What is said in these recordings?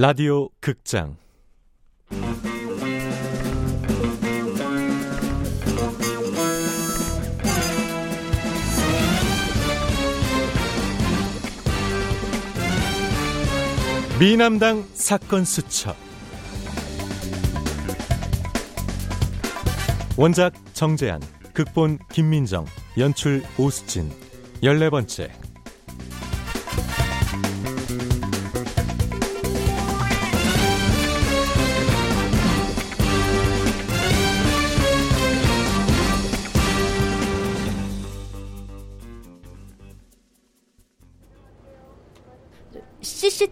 라디오 극장. 미남당 사건 수첩. 원작 정재한 극본 김민정 연출 오수진. 열네 번째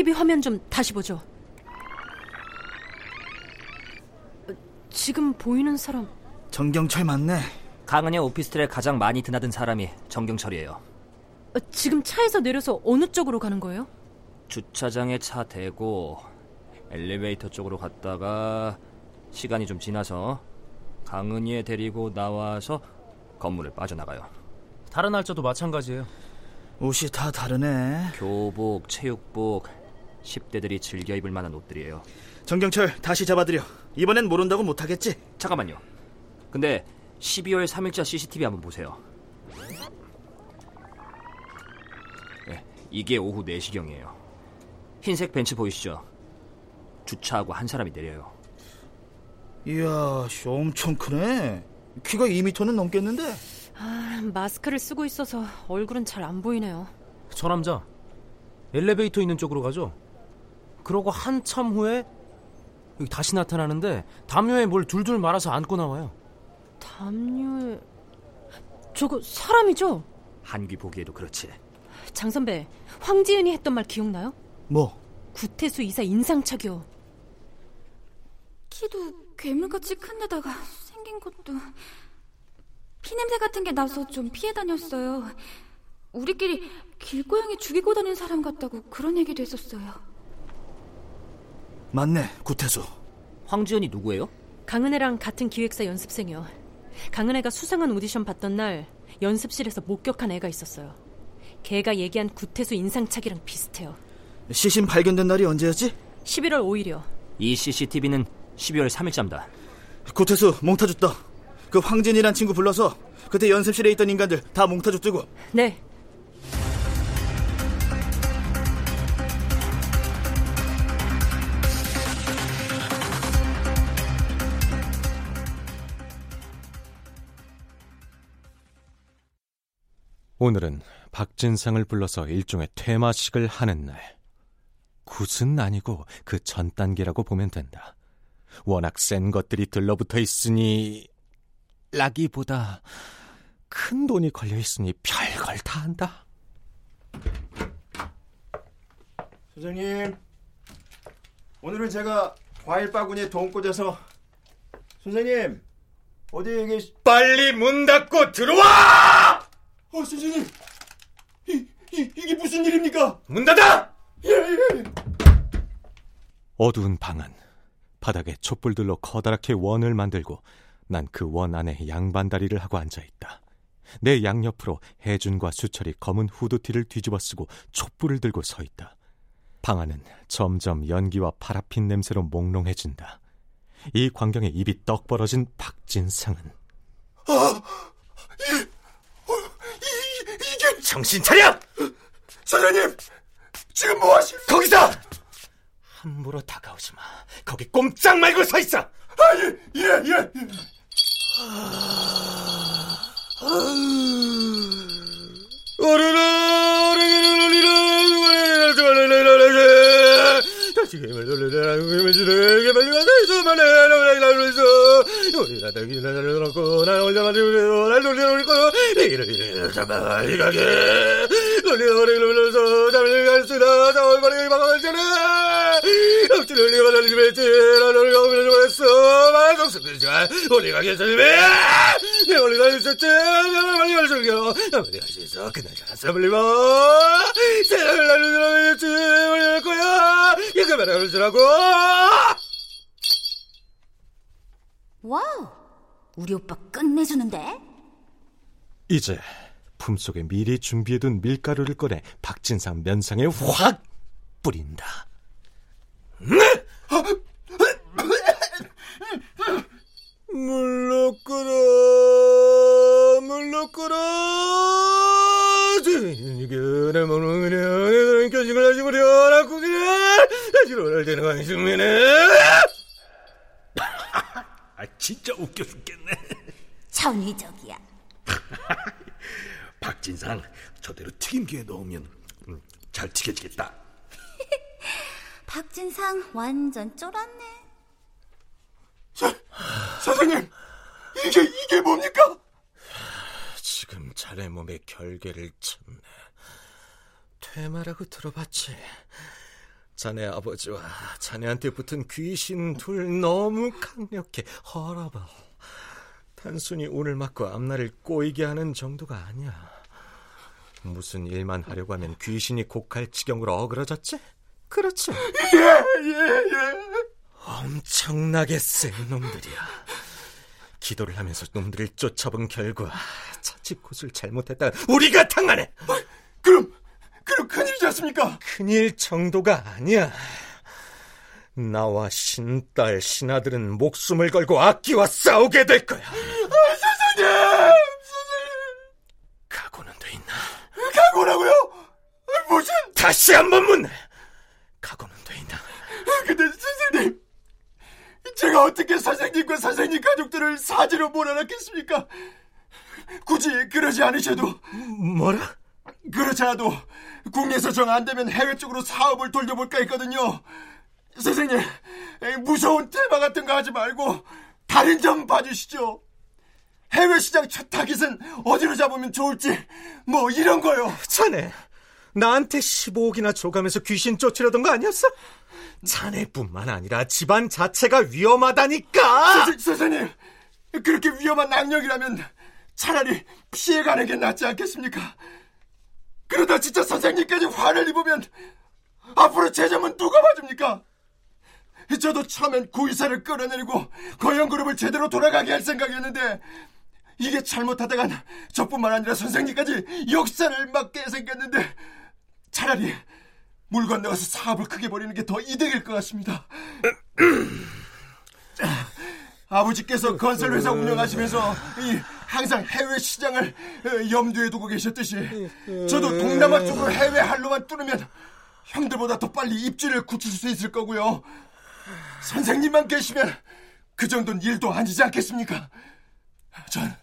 CCTV 화면 좀 다시 보죠. 지금 보이는 사람 정경철 맞네. 강은의 오피스텔에 가장 많이 드나든 사람이 정경철이에요. 어, 지금 차에서 내려서 어느 쪽으로 가는 거예요? 주차장에 차 대고 엘리베이터 쪽으로 갔다가 시간이 좀 지나서 강은이에 데리고 나와서 건물을 빠져나가요. 다른 날짜도 마찬가지예요. 옷이 다 다르네. 교복, 체육복, 10대들이 즐겨 입을 만한 옷들이에요. 정경철 다시 잡아드려. 이번엔 모른다고 못하겠지? 잠깐만요. 근데 12월 3일자 CCTV 한번 보세요. 네, 이게 오후 4시경이에요. 흰색 벤츠 보이시죠? 주차하고 한 사람이 내려요. 이야, 씨, 엄청 크네. 키가 2미터는 넘겠는데? 아, 마스크를 쓰고 있어서 얼굴은 잘 안 보이네요. 저 남자 엘리베이터 있는 쪽으로 가죠. 그러고 한참 후에 여기 다시 나타나는데 담요에 뭘 둘둘 말아서 안고 나와요. 담요에 저거 사람이죠? 한귀 보기에도 그렇지. 장 선배, 황지은이 했던 말 기억나요? 뭐? 구태수 이사 인상착여. 키도 괴물같이 큰 데다가 생긴 것도 피냄새 같은 게 나서 좀 피해 다녔어요. 우리끼리 길고양이 죽이고 다니는 사람 같다고 그런 얘기도 했었어요. 맞네, 구태수. 황지연이 누구예요? 강은혜랑 같은 기획사 연습생이요. 강은혜가 수상한 오디션 봤던 날 연습실에서 목격한 애가 있었어요. 걔가 얘기한 구태수 인상착이랑 비슷해요. 시신 발견된 날이 언제였지? 11월 5일이요. 이 CCTV는 12월 3일자입니다. 구태수 몽타주 떠. 그 황진이란 친구 불러서 그때 연습실에 있던 인간들 다 몽타주 뜨고. 네. 오늘은 박진상을 불러서 일종의 퇴마식을 하는 날. 굿은 아니고 그 전 단계라고 보면 된다. 워낙 센 것들이 들러붙어 있으니 라기보다 큰 돈이 걸려 있으니 별걸 다 한다. 선생님, 오늘은 제가 과일 바구니에 돈 꽂아서 선생님 어디 여기 빨리 문 닫고 들어와! 어 선생님 이, 이 이게 무슨 일입니까? 문 닫아! 예 예. 어두운 방 안. 바닥에 촛불들로 커다랗게 원을 만들고 난 그 원 안에 양반다리를 하고 앉아 있다. 내 양옆으로 혜준과 수철이 검은 후드티를 뒤집어 쓰고 촛불을 들고 서 있다. 방 안은 점점 연기와 파라핀 냄새로 몽롱해진다. 이 광경에 입이 떡 벌어진 박진상은 아, 이, 정신 차려! 선생님 지금 뭐 하시? 거기서! 함부로 다가오지 마. 거기 꼼짝 말고 서 있어! 아 예 예 예. 예. 우리가 계속해 우리가 있었지 빨리 가르쳐줘 우리가 있어. 그날 가서 불리고 세상을 나를 들어야지. 우리 거야. 이거 말아 그러더라고. 와우, 우리 오빠 끝내주는데? 이제 품속에 미리 준비해둔 밀가루를 꺼내 박진상 면상에 확 뿌린다. 네! 물로 끓어 물로 끓어. 진기를 먹는 교식을 하지 무려라 구기를 다시로를 되는 관심이네 아 진짜 웃겨 죽겠네. 천의적이야. 박진상 저대로 튀김기에 넣으면 음, 잘 튀겨지겠다. 박진상 완전 쫄았네. 사, 사장님 이게 이게 뭡니까? 지금 자네 몸에 결계를 쳤네. 퇴마라고 들어봤지? 자네 아버지와 자네한테 붙은 귀신 둘 너무 강력해. 허라봐. 단순히 오늘 맞고 앞날을 꼬이게 하는 정도가 아니야 무슨 일만 하려고 하면 귀신이 곡할 지경으로 어그러졌지? 그렇지. 예예예. 예, 엄청나게 센 놈들이야. 기도를 하면서 놈들을 쫓아본 결과 자칫 곳을 잘못했다 우리가 당하네. 그럼 그럼 큰일이지 않습니까? 큰일 정도가 아니야. 나와 신딸 신아들은 목숨을 걸고 악기와 싸우게 될 거야 각오라고요? 무슨 다시 한 번 묻네 각오는 돼 있나 근데 선생님 제가 어떻게 선생님과 선생님 가족들을 사지로 몰아넣겠습니까? 굳이 그러지 않으셔도 뭐라? 그렇지 않아도 국내에서 정 안 되면 해외 쪽으로 사업을 돌려볼까 했거든요. 선생님, 무서운 테마 같은 거 하지 말고 다른 점 봐주시죠. 해외 시장 첫 타깃은 어디로 잡으면 좋을지 뭐 이런 거요. 자네 나한테 15억이나 줘가면서 귀신 쫓으려던 거 아니었어? 자네뿐만 아니라 집안 자체가 위험하다니까 선, 선생님, 그렇게 위험한 악력이라면 차라리 피해가는 게 낫지 않겠습니까? 그러다 진짜 선생님까지 화를 입으면 앞으로 제 점은 누가 봐줍니까? 저도 처음엔 구이사를 끌어내리고 거영그룹을 제대로 돌아가게 할 생각이었는데 이게 잘못하다간 저뿐만 아니라 선생님까지 역사를 맡게 생겼는데 차라리 물 건너가서 사업을 크게 벌이는 게 더 이득일 것 같습니다. 아버지께서 건설회사 운영하시면서 이 항상 해외 시장을 어, 염두에 두고 계셨듯이 저도 동남아 쪽으로 해외 할로만 뚫으면 형들보다 더 빨리 입지를 굳힐 수 있을 거고요. 선생님만 계시면 그 정도는 일도 아니지 않겠습니까? 전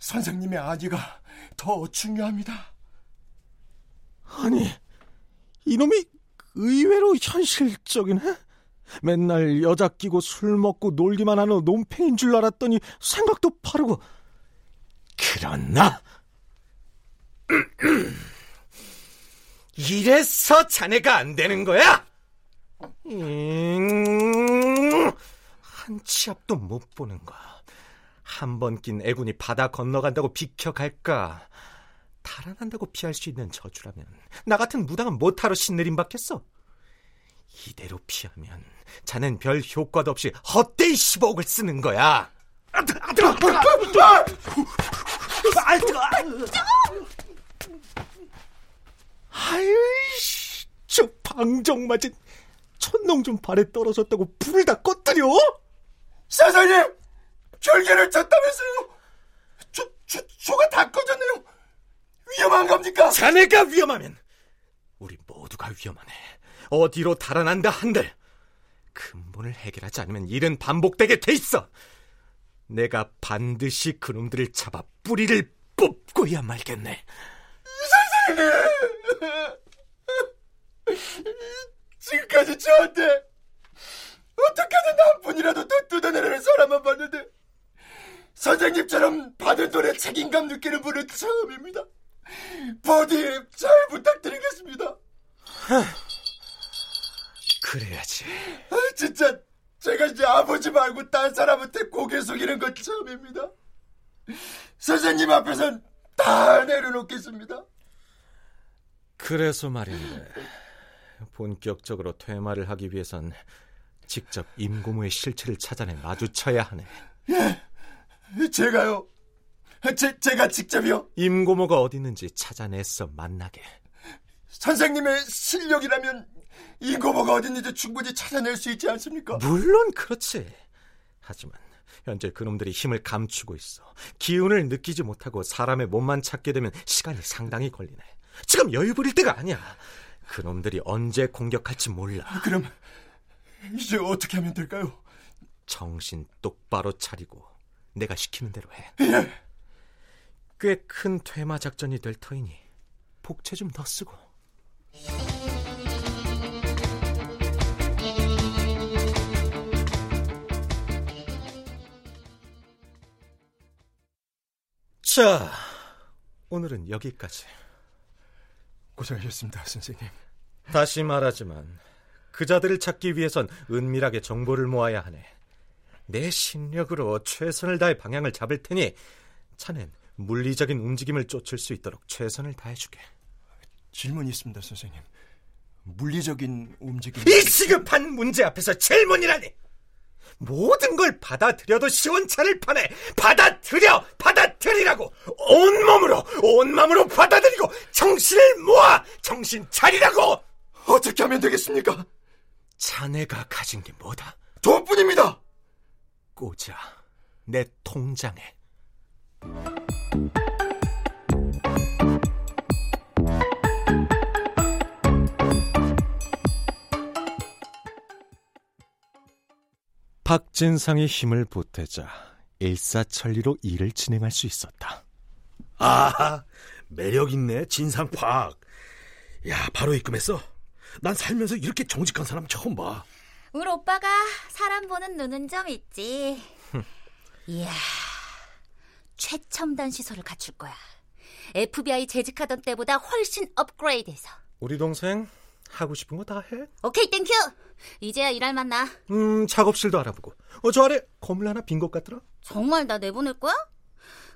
선생님의 아기가 더 중요합니다. 아니 이놈이 의외로 현실적이네 맨날 여자 끼고 술 먹고 놀기만 하는 논팽인 줄 알았더니 생각도 바르고 그렇나? 이래서 자네가 안 되는 거야? 음, 한치 앞도 못 보는 거. 한 번 낀 애군이 바다 건너간다고 비켜갈까? 달아난다고 피할 수 있는 저주라면 나 같은 무당은 못하러 신내림 받겠어. 이대로 피하면 자넨 별 효과도 없이 헛되이 15억을 쓰는 거야. 아, 뜨거, 아, 뜨거, 아, 뜨거. 아이씨, 저 방정 맞은 천농 좀 발에 떨어졌다고 불을 다 꺼뜨려? 사장님! 결계를 쳤다면서요? 초, 초, 초가 다 꺼졌네요. 위험한 겁니까? 자네가 위험하면 우리 모두가 위험하네. 어디로 달아난다 한들 근본을 해결하지 않으면 일은 반복되게 돼 있어. 내가 반드시 그놈들을 잡아 뿌리를 뽑고야 말겠네. 선생님! 지금까지 저한테 어떻게든 한 푼이라도 더 뜯어내려는 사람만 봤는데 선생님처럼 받은 돈에 책임감 느끼는 분은 처음입니다. 버디 잘 부탁드리겠습니다. 그래야지. 아, 진짜 제가 이제 아버지 말고 딴 사람한테 고개 숙이는 건 처음입니다. 선생님 앞에선 다 내려놓겠습니다. 그래서 말인데 본격적으로 퇴마를 하기 위해선 직접 임고모의 실체를 찾아내 마주쳐야 하네. 예, 제가요. 제, 제가 직접이요. 임고모가 어디 있는지 찾아내서 만나게. 선생님의 실력이라면 이고모가 어디 있는지 충분히 찾아낼 수 있지 않습니까? 물론 그렇지. 하지만 현재 그놈들이 힘을 감추고 있어. 기운을 느끼지 못하고 사람의 몸만 찾게 되면 시간이 상당히 걸리네. 지금 여유 부릴 때가 아니야. 그놈들이 언제 공격할지 몰라. 그럼 이제 어떻게 하면 될까요? 정신 똑바로 차리고 내가 시키는 대로 해. 예. 꽤큰 퇴마 작전이 될 터이니 복채 좀 더 쓰고. 자, 오늘은 여기까지. 고생하셨습니다, 선생님. 다시 말하지만 그자들을 찾기 위해선 은밀하게 정보를 모아야 하네. 내 신력으로 최선을 다해 방향을 잡을 테니 자넨 물리적인 움직임을 쫓을 수 있도록 최선을 다해주게. 질문이 있습니다, 선생님. 물리적인 움직임. 이 시급한 문제 앞에서 질문이라니! 모든 걸 받아들여도 시원찮을 판에 받아들여! 받아들이라고! 온몸으로, 온마음으로 받아들이고 정신을 모아! 정신 차리라고! 어떻게 하면 되겠습니까? 자네가 가진 게 뭐다? 돈뿐입니다! 꽂아, 내 통장에. 박진상의 힘을 보태자 일사천리로 일을 진행할 수 있었다. 아, 매력 있네, 진상 팍. 야, 바로 입금했어. 난 살면서 이렇게 정직한 사람 처음 봐. 우리 오빠가 사람 보는 눈은 좀 있지. 이야, 최첨단 시설을 갖출 거야. FBI 재직하던 때보다 훨씬 업그레이드해서. 우리 동생 하고 싶은 거 다 해? 오케이, thank you. 이제야 일할 맛 나. 음, 작업실도 알아보고. 어, 저 아래 건물 하나 빈 것 같더라. 정말 나 내보낼 거야?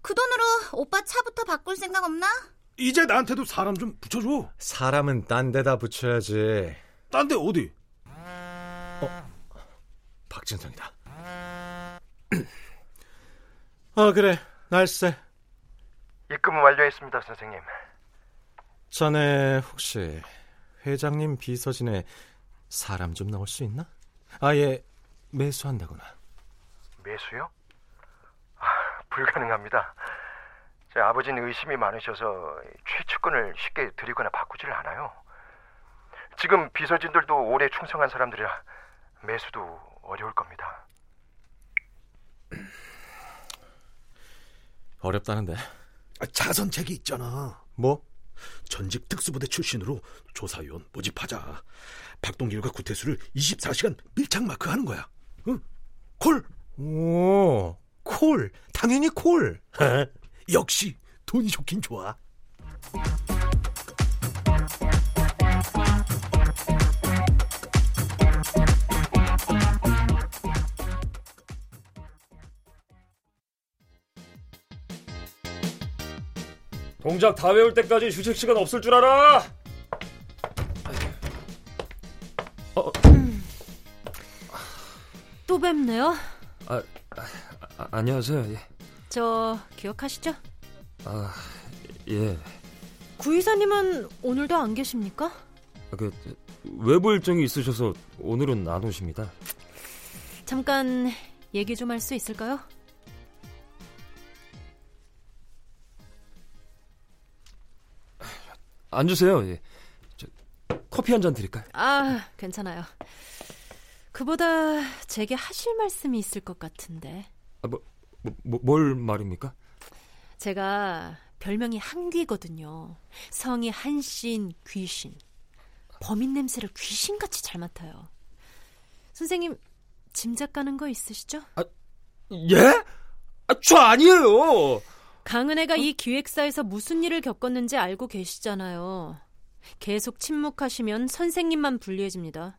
그 돈으로 오빠 차부터 바꿀 생각 없나? 이제 나한테도 사람 좀 붙여줘. 사람은 딴 데다 붙여야지. 딴 데 어디? 박진성이다. 아, 그래. 날쌔. 입금 완료했습니다, 선생님. 자네 혹시 회장님 비서진에 사람 좀 넣을 수 있나? 아예 매수한다거나. 매수요? 아, 불가능합니다. 제 아버지는 의심이 많으셔서 최측근을 쉽게 드리거나 바꾸지를 않아요. 지금 비서진들도 오래 충성한 사람들이라 매수도 어려울 겁니다. 어렵다는데. 아, 자선책이 있잖아. 뭐? 전직 특수부대 출신으로 조사위원 모집하자. 박동길과 구태수를 24시간 밀착 마크하는 거야. 응? 콜. 오, 콜. 당연히 콜. 역시 돈이 좋긴 좋아. 동작 다 외울 때까지 휴식 시간 없을 줄 알아. 또 뵙네요. 아, 아, 안녕하세요. 예. 저 기억하시죠? 아, 예. 구이사님은 오늘도 안 계십니까? 아, 그 외부 일정이 있으셔서 오늘은 안 오십니다. 잠깐 얘기 좀 할 수 있을까요? 앉으세요. 예. 저, 커피 한 잔 드릴까요? 아, 괜찮아요. 그보다 제게 하실 말씀이 있을 것 같은데. 아, 뭐, 뭐, 뭐, 뭘 말입니까? 제가 별명이 한귀거든요. 성이 한신, 귀신. 범인 냄새를 귀신같이 잘 맡아요. 선생님, 짐작 가는 거 있으시죠? 예? 아, 저 아니에요. 강은혜가 이 기획사에서 무슨 일을 겪었는지 알고 계시잖아요. 계속 침묵하시면 선생님만 불리해집니다.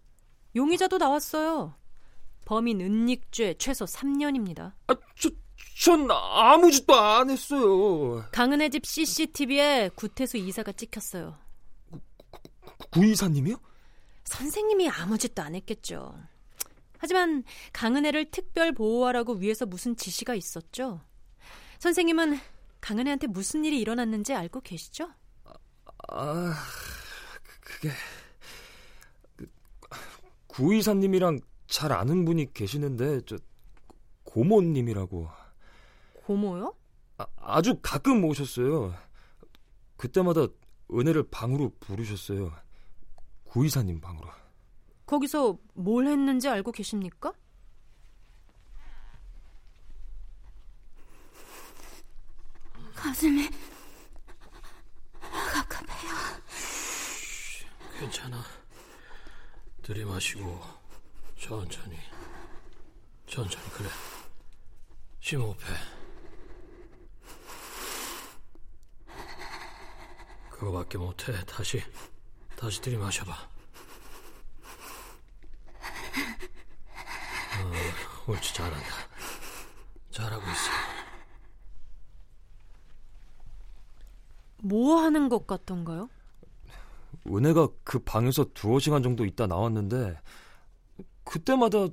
용의자도 나왔어요. 범인 은닉죄 최소 3년입니다. 아, 저, 전 아무 짓도 안 했어요. 강은혜 집 CCTV에 구태수 이사가 찍혔어요. 구 이사님이요? 선생님이 아무 짓도 안 했겠죠. 하지만 강은혜를 특별 보호하라고 위에서 무슨 지시가 있었죠. 선생님은 강은혜한테 무슨 일이 일어났는지 알고 계시죠? 아, 그게 그, 구 이사님이랑 잘 아는 분이 계시는데 저 고모님이라고. 고모요? 아, 아주 가끔 오셨어요. 그때마다 은혜를 방으로 부르셨어요. 구이사님 방으로. 거기서 뭘 했는지 알고 계십니까? 가슴이 갑갑해요. 괜찮아. 들이마시고 천천히 천천히 그래. 심호흡해. 그거밖에 못해. 다시 다시 들이마셔봐. 어, 옳지 잘한다. 잘하고 있어. 뭐 하는 것 같던가요? 은혜가 그 방에서 두어 시간 정도 있다 나왔는데 그때마다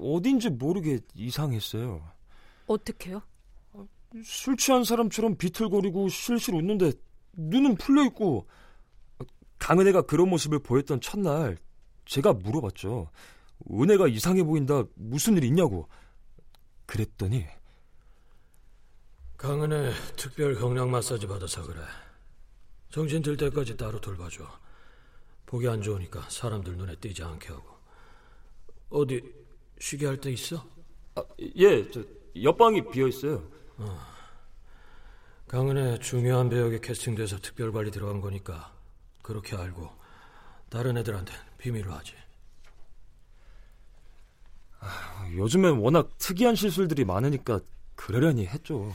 어딘지 모르게 이상했어요. 어떻게요? 술 취한 사람처럼 비틀거리고 실실 웃는데 눈은 풀려 있고 강은혜가 그런 모습을 보였던 첫날 제가 물어봤죠. 은혜가 이상해 보인다. 무슨 일 있냐고. 그랬더니 강은혜 특별 경량 마사지 받아서 그래. 정신 들 때까지 따로 돌봐줘. 보기 안 좋으니까 사람들 눈에 띄지 않게 하고. 어디 쉬게 할 데 있어? 아, 예, 저 옆방이 비어 있어요. 어. 강은혜 중요한 배역에 캐스팅돼서 특별 관리 들어간 거니까 그렇게 알고 다른 애들한테 비밀로 하지. 아, 요즘엔 워낙 특이한 실술들이 많으니까 그러려니 했죠.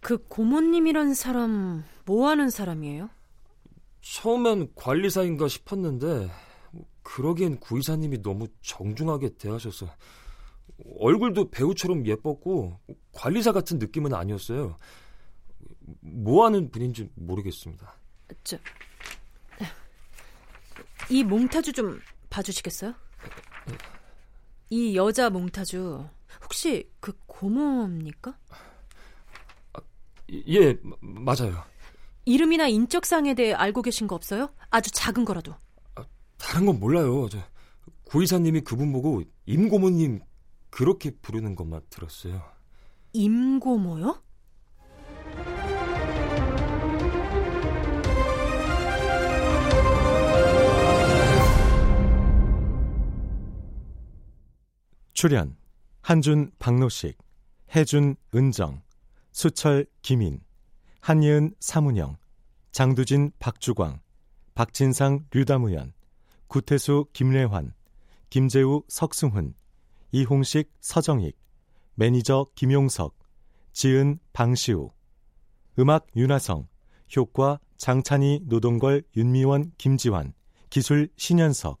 그 고모님이란 사람 뭐 하는 사람이에요? 처음엔 관리사인가 싶었는데 그러기엔 구이사님이 너무 정중하게 대하셔서 얼굴도 배우처럼 예뻤고 관리사 같은 느낌은 아니었어요. 뭐 하는 분인지 모르겠습니다. 저, 이 몽타주 좀 봐주시겠어요? 이 여자 몽타주 혹시 그 고모입니까? 아, 예, 맞아요. 이름이나 인적사항에 대해 알고 계신 거 없어요? 아주 작은 거라도. 아, 다른 건 몰라요. 저, 구이사님이 그분 보고 임고모님 그렇게 부르는 것만 들었어요. 임고모요? 출연 한준 박노식, 해준 은정, 수철 김인, 한예은 사문영, 장두진 박주광, 박진상 류다무연, 구태수 김래환, 김재우 석승훈, 이홍식 서정익, 매니저 김용석, 지은 방시우, 음악 윤하성, 효과 장찬희 노동걸 윤미원 김지환, 기술 신현석.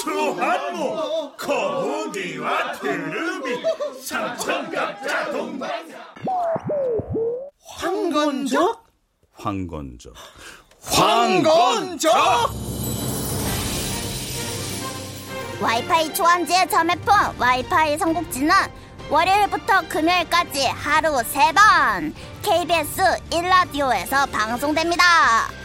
수한무 거북이와 트름이 삼천갑자 동반 황건적? 황건적 황건적? 와이파이 초안지의 자매폰 와이파이 삼국지는 월요일부터 금요일까지 하루 3번 KBS 1라디오에서 방송됩니다.